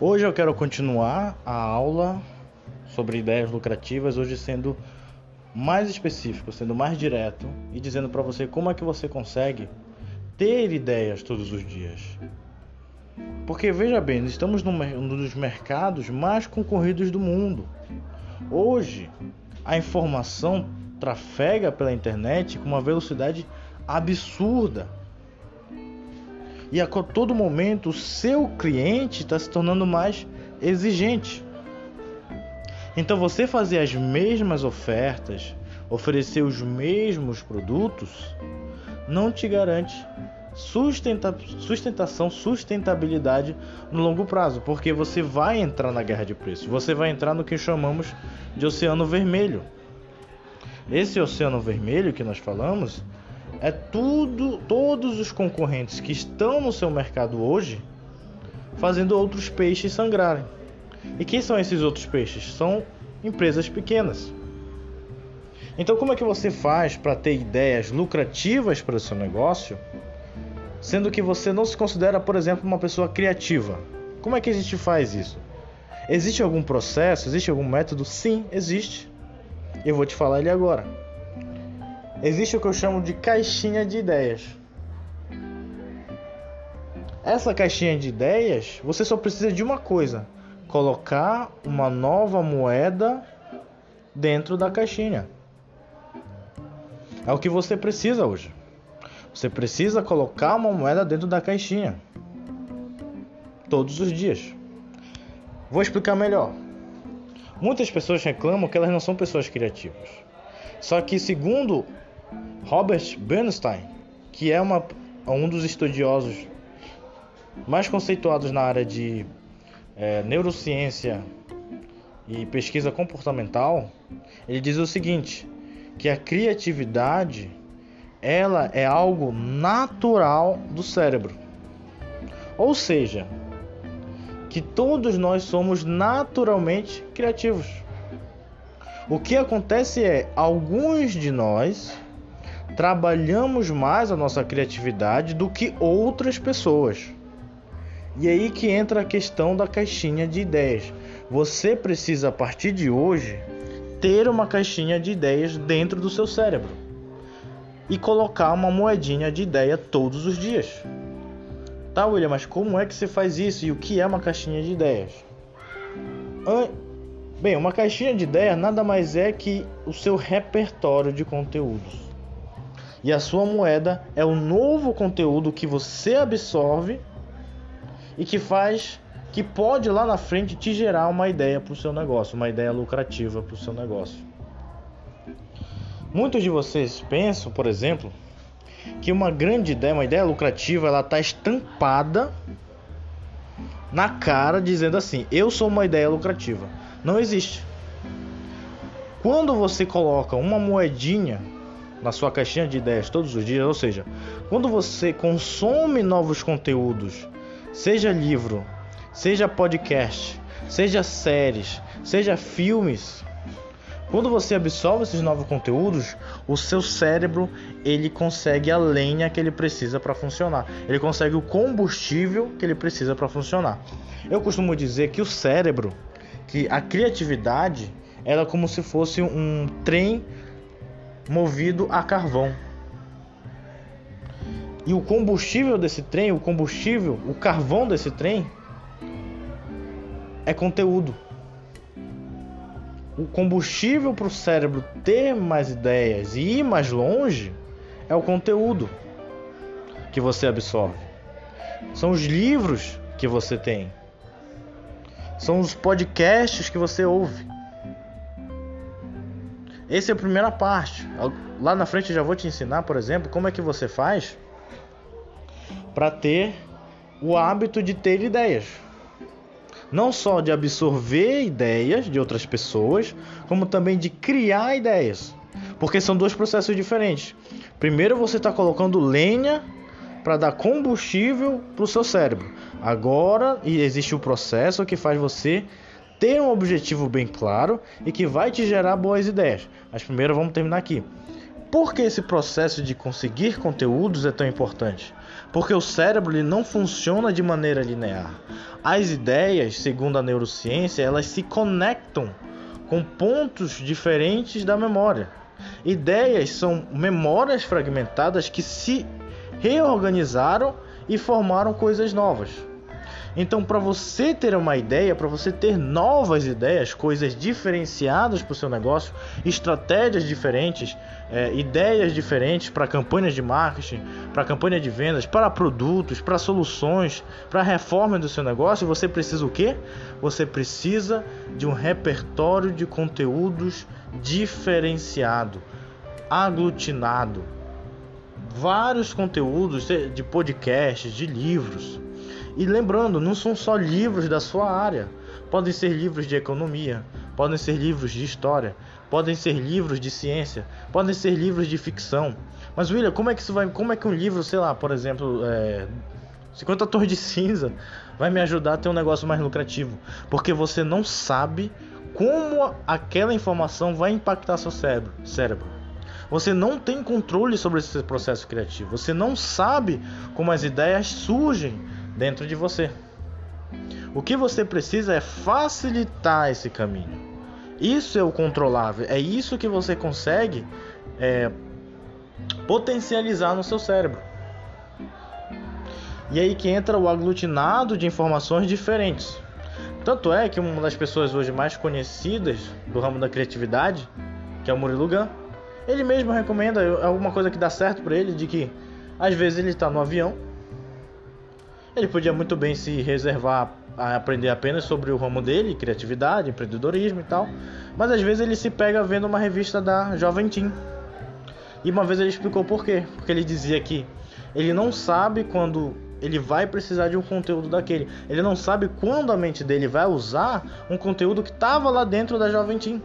Hoje eu quero continuar a aula sobre ideias lucrativas, hoje sendo mais específico, sendo mais direto e dizendo para você como é que você consegue ter ideias todos os dias. Porque veja bem, estamos num dos mercados mais concorridos do mundo. Hoje, a informação trafega pela internet com uma velocidade absurda. E a todo momento o seu cliente está se tornando mais exigente. Então você fazer as mesmas ofertas, oferecer os mesmos produtos, não te garante sustenta sustentação, sustentabilidade no longo prazo, porque você vai entrar na guerra de preços, você vai entrar no que chamamos de oceano vermelho. Esse oceano vermelho que nós falamos é tudo, todos os concorrentes que estão no seu mercado hoje fazendo outros peixes sangrarem. E quem são esses outros peixes? São empresas pequenas. Então, como é que você faz para ter ideias lucrativas para o seu negócio, sendo que você não se considera, por exemplo, uma pessoa criativa? Como é que a gente faz isso? Existe algum processo? Existe algum método? Sim, existe. Eu vou te falar ele agora. Existe o que eu chamo de caixinha de ideias. Essa caixinha de ideias, você só precisa de uma coisa: colocar uma nova moeda dentro da caixinha. É o que você precisa hoje. Você precisa colocar uma moeda dentro da caixinha. Todos os dias. Vou explicar melhor. Muitas pessoas reclamam que elas não são pessoas criativas. Só que, segundo Robert Bernstein, que é uma, um dos estudiosos mais conceituados na área de é, neurociência e pesquisa comportamental, ele diz o seguinte, que a criatividade ela é algo natural do cérebro. Ou seja, que todos nós somos naturalmente criativos. O que acontece é, alguns de nós trabalhamos mais a nossa criatividade do que outras pessoas. E aí que entra a questão da caixinha de ideias. Você precisa a partir de hoje ter uma caixinha de ideias dentro do seu cérebro e colocar uma moedinha de ideia todos os dias. Tá, William, mas como é que você faz isso e o que é uma caixinha de ideias? Bem, uma caixinha de ideias nada mais é que o seu repertório de conteúdos. E a sua moeda é o novo conteúdo que você absorve e que faz que pode lá na frente te gerar uma ideia para o seu negócio, uma ideia lucrativa para o seu negócio. Muitos de vocês pensam, por exemplo, que uma grande ideia, uma ideia lucrativa, ela está estampada na cara dizendo assim: eu sou uma ideia lucrativa. Não existe. Quando você coloca uma moedinha na sua caixinha de ideias todos os dias, ou seja, quando você consome novos conteúdos seja livro, seja podcast, seja séries, seja filmes. Quando você absorve esses novos conteúdos, o seu cérebro ele consegue a lenha que ele precisa para funcionar. Ele consegue o combustível que ele precisa para funcionar. Eu costumo dizer que o cérebro, que a criatividade, era é como se fosse um trem movido a carvão. E o combustível desse trem, o combustível, o carvão desse trem é conteúdo. O combustível para o cérebro ter mais ideias e ir mais longe é o conteúdo que você absorve. São os livros que você tem. São os podcasts que você ouve. Essa é a primeira parte. Lá na frente eu já vou te ensinar, por exemplo, como é que você faz para ter o hábito de ter ideias. Não só de absorver ideias de outras pessoas, como também de criar ideias. Porque são dois processos diferentes. Primeiro você está colocando lenha para dar combustível para o seu cérebro. Agora existe o processo que faz você ter um objetivo bem claro e que vai te gerar boas ideias. Mas primeiro vamos terminar aqui. Por que esse processo de conseguir conteúdos é tão importante? Porque o cérebro ele não funciona de maneira linear. As ideias, segundo a neurociência, elas se conectam com pontos diferentes da memória. Ideias são memórias fragmentadas que se reorganizaram e formaram coisas novas. Então, para você ter uma ideia, para você ter novas ideias, coisas diferenciadas para o seu negócio, estratégias diferentes, é, ideias diferentes para campanhas de marketing, para campanha de vendas, para produtos, para soluções, para reforma do seu negócio, você precisa o quê? Você precisa de um repertório de conteúdos diferenciado, aglutinado. Vários conteúdos de podcasts, de livros e lembrando, não são só livros da sua área. Podem ser livros de economia, podem ser livros de história, podem ser livros de ciência, podem ser livros de ficção. Mas William, como é que isso vai, como é que um livro, sei lá, por exemplo, é, 50 tons de cinza vai me ajudar a ter um negócio mais lucrativo? Porque você não sabe como aquela informação vai impactar seu cérebro. cérebro. Você não tem controle sobre esse processo criativo. Você não sabe como as ideias surgem dentro de você. O que você precisa é facilitar esse caminho. Isso é o controlável, é isso que você consegue é, potencializar no seu cérebro. E aí que entra o aglutinado de informações diferentes. Tanto é que uma das pessoas hoje mais conhecidas do ramo da criatividade, que é o Murilo Gun, ele mesmo recomenda alguma coisa que dá certo para ele, de que às vezes ele está no avião ele podia muito bem se reservar a aprender apenas sobre o ramo dele, criatividade, empreendedorismo e tal. Mas às vezes ele se pega vendo uma revista da Jovem. E uma vez ele explicou por quê. Porque ele dizia que ele não sabe quando ele vai precisar de um conteúdo daquele. Ele não sabe quando a mente dele vai usar um conteúdo que estava lá dentro da Jovem.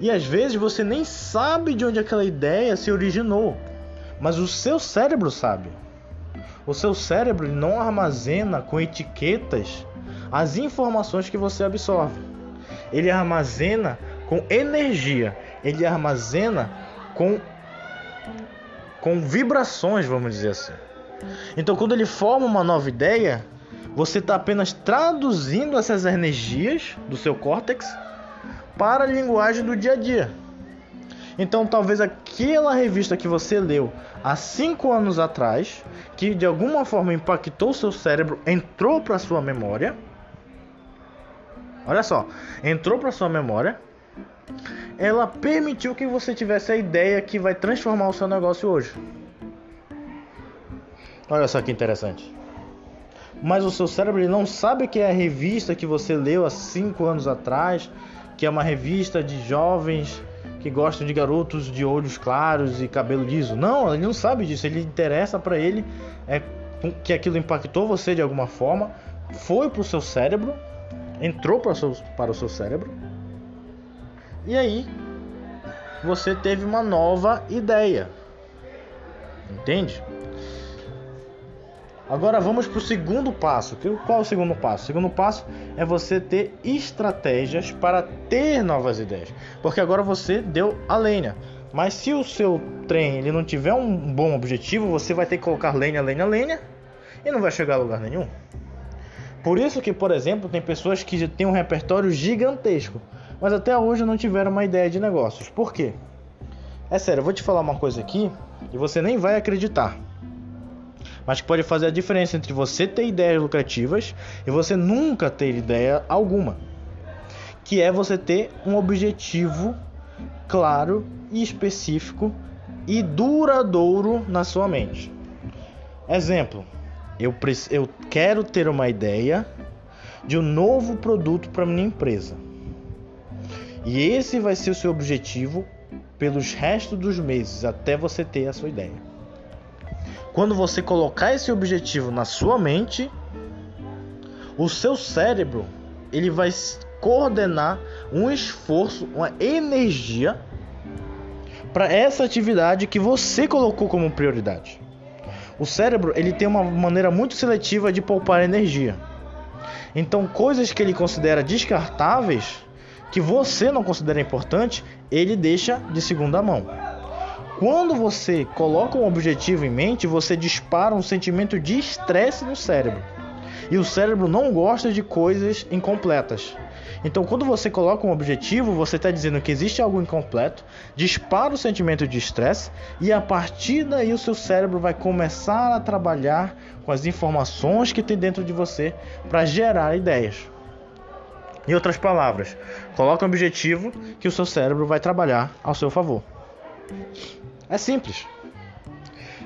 E às vezes você nem sabe de onde aquela ideia se originou, mas o seu cérebro sabe. O seu cérebro não armazena com etiquetas as informações que você absorve. Ele armazena com energia, ele armazena com com vibrações, vamos dizer assim. Então, quando ele forma uma nova ideia, você está apenas traduzindo essas energias do seu córtex para a linguagem do dia a dia. Então, talvez aquela revista que você leu há cinco anos atrás, que de alguma forma impactou seu cérebro, entrou para sua memória. Olha só, entrou para sua memória. Ela permitiu que você tivesse a ideia que vai transformar o seu negócio hoje. Olha só que interessante. Mas o seu cérebro ele não sabe que é a revista que você leu há cinco anos atrás, que é uma revista de jovens que gostam de garotos de olhos claros e cabelo liso. Não, ele não sabe disso. Ele interessa para ele é que aquilo impactou você de alguma forma, foi para o seu cérebro, entrou para para o seu cérebro, e aí você teve uma nova ideia. Entende? Agora vamos para o segundo passo. Qual é o segundo passo? O segundo passo é você ter estratégias para ter novas ideias. Porque agora você deu a lenha. Mas se o seu trem ele não tiver um bom objetivo, você vai ter que colocar lenha, lenha, lenha e não vai chegar a lugar nenhum. Por isso que, por exemplo, tem pessoas que têm um repertório gigantesco, mas até hoje não tiveram uma ideia de negócios. Por quê? É sério, eu vou te falar uma coisa aqui e você nem vai acreditar mas que pode fazer a diferença entre você ter ideias lucrativas e você nunca ter ideia alguma. Que é você ter um objetivo claro e específico e duradouro na sua mente. Exemplo, eu, eu quero ter uma ideia de um novo produto para minha empresa. E esse vai ser o seu objetivo pelos restos dos meses até você ter a sua ideia. Quando você colocar esse objetivo na sua mente, o seu cérebro ele vai coordenar um esforço, uma energia para essa atividade que você colocou como prioridade. O cérebro ele tem uma maneira muito seletiva de poupar energia. Então, coisas que ele considera descartáveis, que você não considera importante, ele deixa de segunda mão. Quando você coloca um objetivo em mente, você dispara um sentimento de estresse no cérebro. E o cérebro não gosta de coisas incompletas. Então, quando você coloca um objetivo, você está dizendo que existe algo incompleto, dispara o sentimento de estresse e a partir daí o seu cérebro vai começar a trabalhar com as informações que tem dentro de você para gerar ideias. Em outras palavras, coloque um objetivo que o seu cérebro vai trabalhar ao seu favor. É simples.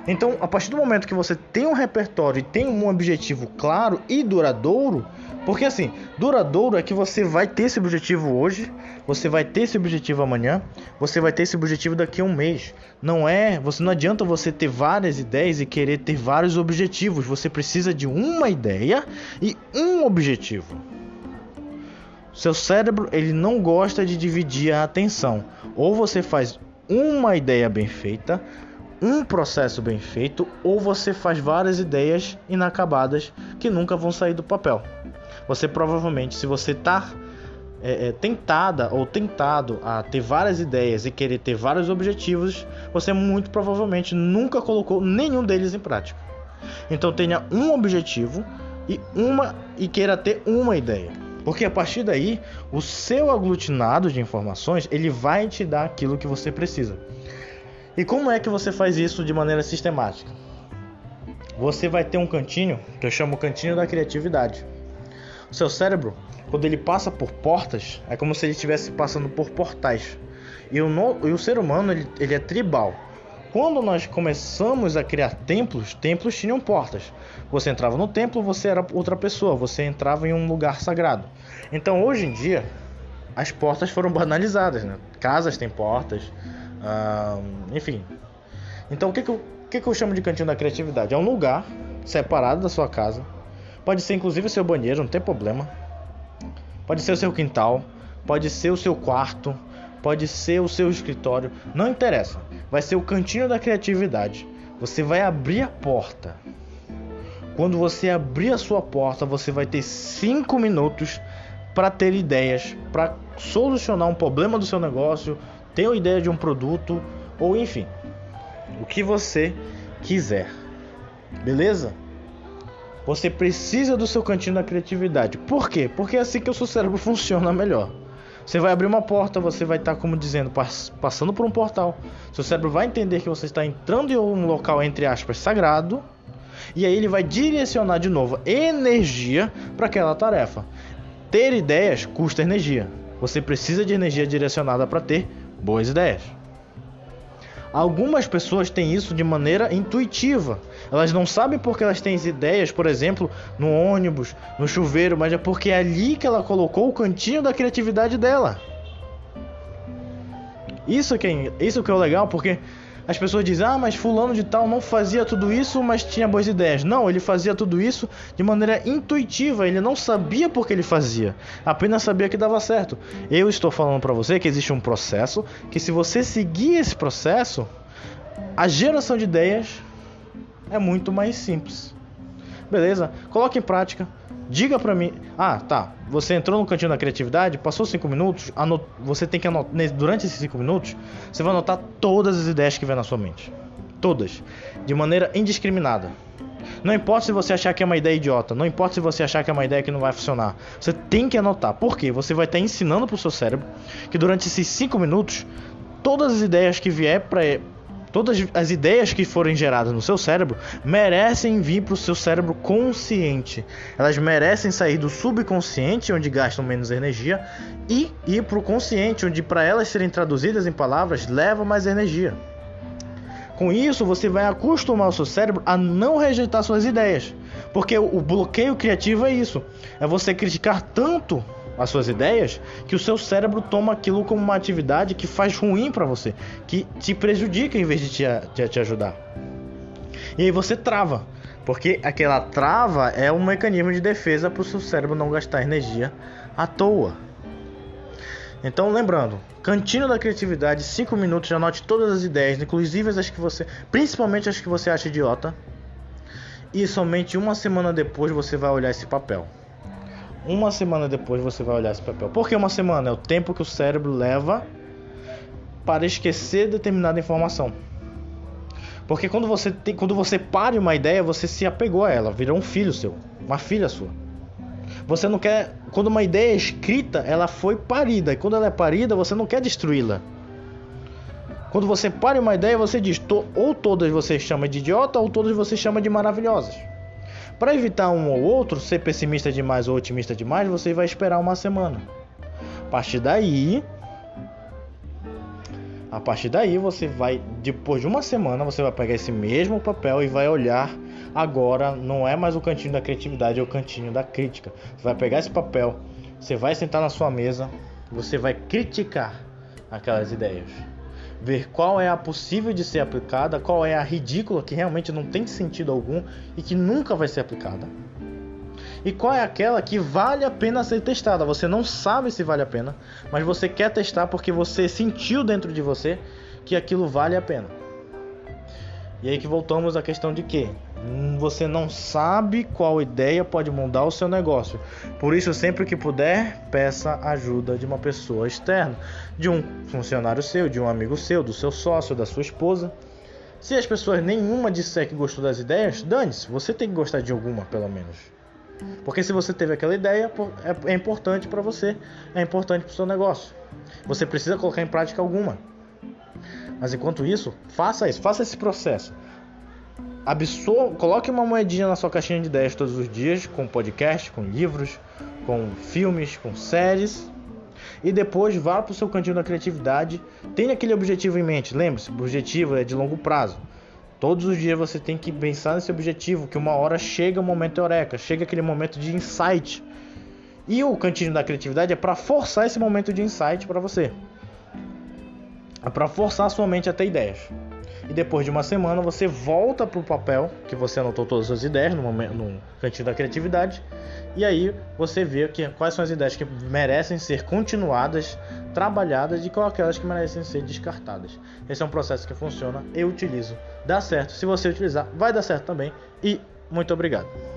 Então, a partir do momento que você tem um repertório e tem um objetivo claro e duradouro, porque assim, duradouro é que você vai ter esse objetivo hoje, você vai ter esse objetivo amanhã, você vai ter esse objetivo daqui a um mês. Não é, você não adianta você ter várias ideias e querer ter vários objetivos. Você precisa de uma ideia e um objetivo. Seu cérebro, ele não gosta de dividir a atenção. Ou você faz uma ideia bem feita, um processo bem feito, ou você faz várias ideias inacabadas que nunca vão sair do papel. Você provavelmente, se você está é, é, tentada ou tentado a ter várias ideias e querer ter vários objetivos, você muito provavelmente nunca colocou nenhum deles em prática. Então tenha um objetivo e uma e queira ter uma ideia. Porque a partir daí, o seu aglutinado de informações, ele vai te dar aquilo que você precisa. E como é que você faz isso de maneira sistemática? Você vai ter um cantinho, que eu chamo cantinho da criatividade. O seu cérebro, quando ele passa por portas, é como se ele estivesse passando por portais. E o, no, e o ser humano, ele, ele é tribal. Quando nós começamos a criar templos, templos tinham portas. Você entrava no templo, você era outra pessoa, você entrava em um lugar sagrado. Então, hoje em dia, as portas foram banalizadas, né? Casas têm portas, enfim. Então, o que que, eu, o que, que eu chamo de cantinho da criatividade? É um lugar separado da sua casa, Pode ser inclusive o seu banheiro, não tem problema. Pode ser o seu quintal, pode ser o seu quarto, pode ser o seu escritório, não interessa. Vai ser o cantinho da criatividade. Você vai abrir a porta. Quando você abrir a sua porta, você vai ter 5 minutos para ter ideias, para solucionar um problema do seu negócio, ter uma ideia de um produto ou enfim, o que você quiser. Beleza? Você precisa do seu cantinho da criatividade. Por quê? Porque é assim que o seu cérebro funciona melhor. Você vai abrir uma porta, você vai estar, como dizendo, passando por um portal. Seu cérebro vai entender que você está entrando em um local, entre aspas, sagrado. E aí ele vai direcionar de novo energia para aquela tarefa. Ter ideias custa energia. Você precisa de energia direcionada para ter boas ideias. Algumas pessoas têm isso de maneira intuitiva. Elas não sabem porque elas têm ideias, por exemplo, no ônibus, no chuveiro, mas é porque é ali que ela colocou o cantinho da criatividade dela. Isso que é, isso que é legal, porque as pessoas dizem: "Ah, mas fulano de tal não fazia tudo isso, mas tinha boas ideias". Não, ele fazia tudo isso de maneira intuitiva, ele não sabia porque ele fazia, apenas sabia que dava certo. Eu estou falando para você que existe um processo que se você seguir esse processo, a geração de ideias é muito mais simples. Beleza? Coloque em prática. Diga pra mim. Ah, tá. Você entrou no cantinho da criatividade, passou 5 minutos. Anot... Você tem que anotar. Durante esses 5 minutos, você vai anotar todas as ideias que vem na sua mente. Todas. De maneira indiscriminada. Não importa se você achar que é uma ideia idiota, não importa se você achar que é uma ideia que não vai funcionar. Você tem que anotar. Por quê? Você vai estar ensinando pro seu cérebro que durante esses 5 minutos, todas as ideias que vier para Todas as ideias que forem geradas no seu cérebro merecem vir para o seu cérebro consciente. Elas merecem sair do subconsciente, onde gastam menos energia, e ir para o consciente, onde para elas serem traduzidas em palavras leva mais energia. Com isso, você vai acostumar o seu cérebro a não rejeitar suas ideias. Porque o bloqueio criativo é isso: é você criticar tanto as suas ideias, que o seu cérebro toma aquilo como uma atividade que faz ruim para você, que te prejudica em vez de te, te, te ajudar. E aí você trava, porque aquela trava é um mecanismo de defesa para o seu cérebro não gastar energia à toa. Então, lembrando, cantinho da criatividade, 5 minutos, anote todas as ideias, inclusive as que você, principalmente as que você acha idiota. E somente uma semana depois você vai olhar esse papel. Uma semana depois você vai olhar esse papel. Por que uma semana? É o tempo que o cérebro leva para esquecer determinada informação. Porque quando você tem, quando você para uma ideia, você se apegou a ela, virou um filho seu, uma filha sua. Você não quer, quando uma ideia é escrita, ela foi parida, e quando ela é parida, você não quer destruí-la. Quando você para uma ideia, você diz, ou todas você chama de idiota, ou todas você chama de maravilhosas. Para evitar um ou outro ser pessimista demais ou otimista demais, você vai esperar uma semana. A partir daí, a partir daí você vai, depois de uma semana, você vai pegar esse mesmo papel e vai olhar. Agora não é mais o cantinho da criatividade, é o cantinho da crítica. Você vai pegar esse papel, você vai sentar na sua mesa, você vai criticar aquelas ideias. Ver qual é a possível de ser aplicada, qual é a ridícula que realmente não tem sentido algum e que nunca vai ser aplicada e qual é aquela que vale a pena ser testada. Você não sabe se vale a pena, mas você quer testar porque você sentiu dentro de você que aquilo vale a pena. E aí que voltamos à questão de que você não sabe qual ideia pode mudar o seu negócio. Por isso, sempre que puder, peça ajuda de uma pessoa externa, de um funcionário seu, de um amigo seu, do seu sócio, da sua esposa. Se as pessoas nenhuma disser que gostou das ideias, dane-se, você tem que gostar de alguma, pelo menos. Porque se você teve aquela ideia, é, é importante para você, é importante para o seu negócio. Você precisa colocar em prática alguma. Mas enquanto isso, faça isso, faça esse processo. Absor coloque uma moedinha na sua caixinha de ideias todos os dias, com podcast, com livros, com filmes, com séries. E depois vá para o seu cantinho da criatividade. Tenha aquele objetivo em mente. Lembre-se, o objetivo é de longo prazo. Todos os dias você tem que pensar nesse objetivo, que uma hora chega o momento eureka, chega aquele momento de insight. E o cantinho da criatividade é para forçar esse momento de insight para você. É para forçar a sua mente a ter ideias. E depois de uma semana você volta para o papel que você anotou todas as ideias no, momento, no cantinho da criatividade e aí você vê que, quais são as ideias que merecem ser continuadas, trabalhadas e quais aquelas que merecem ser descartadas. Esse é um processo que funciona, eu utilizo, dá certo. Se você utilizar, vai dar certo também. E muito obrigado.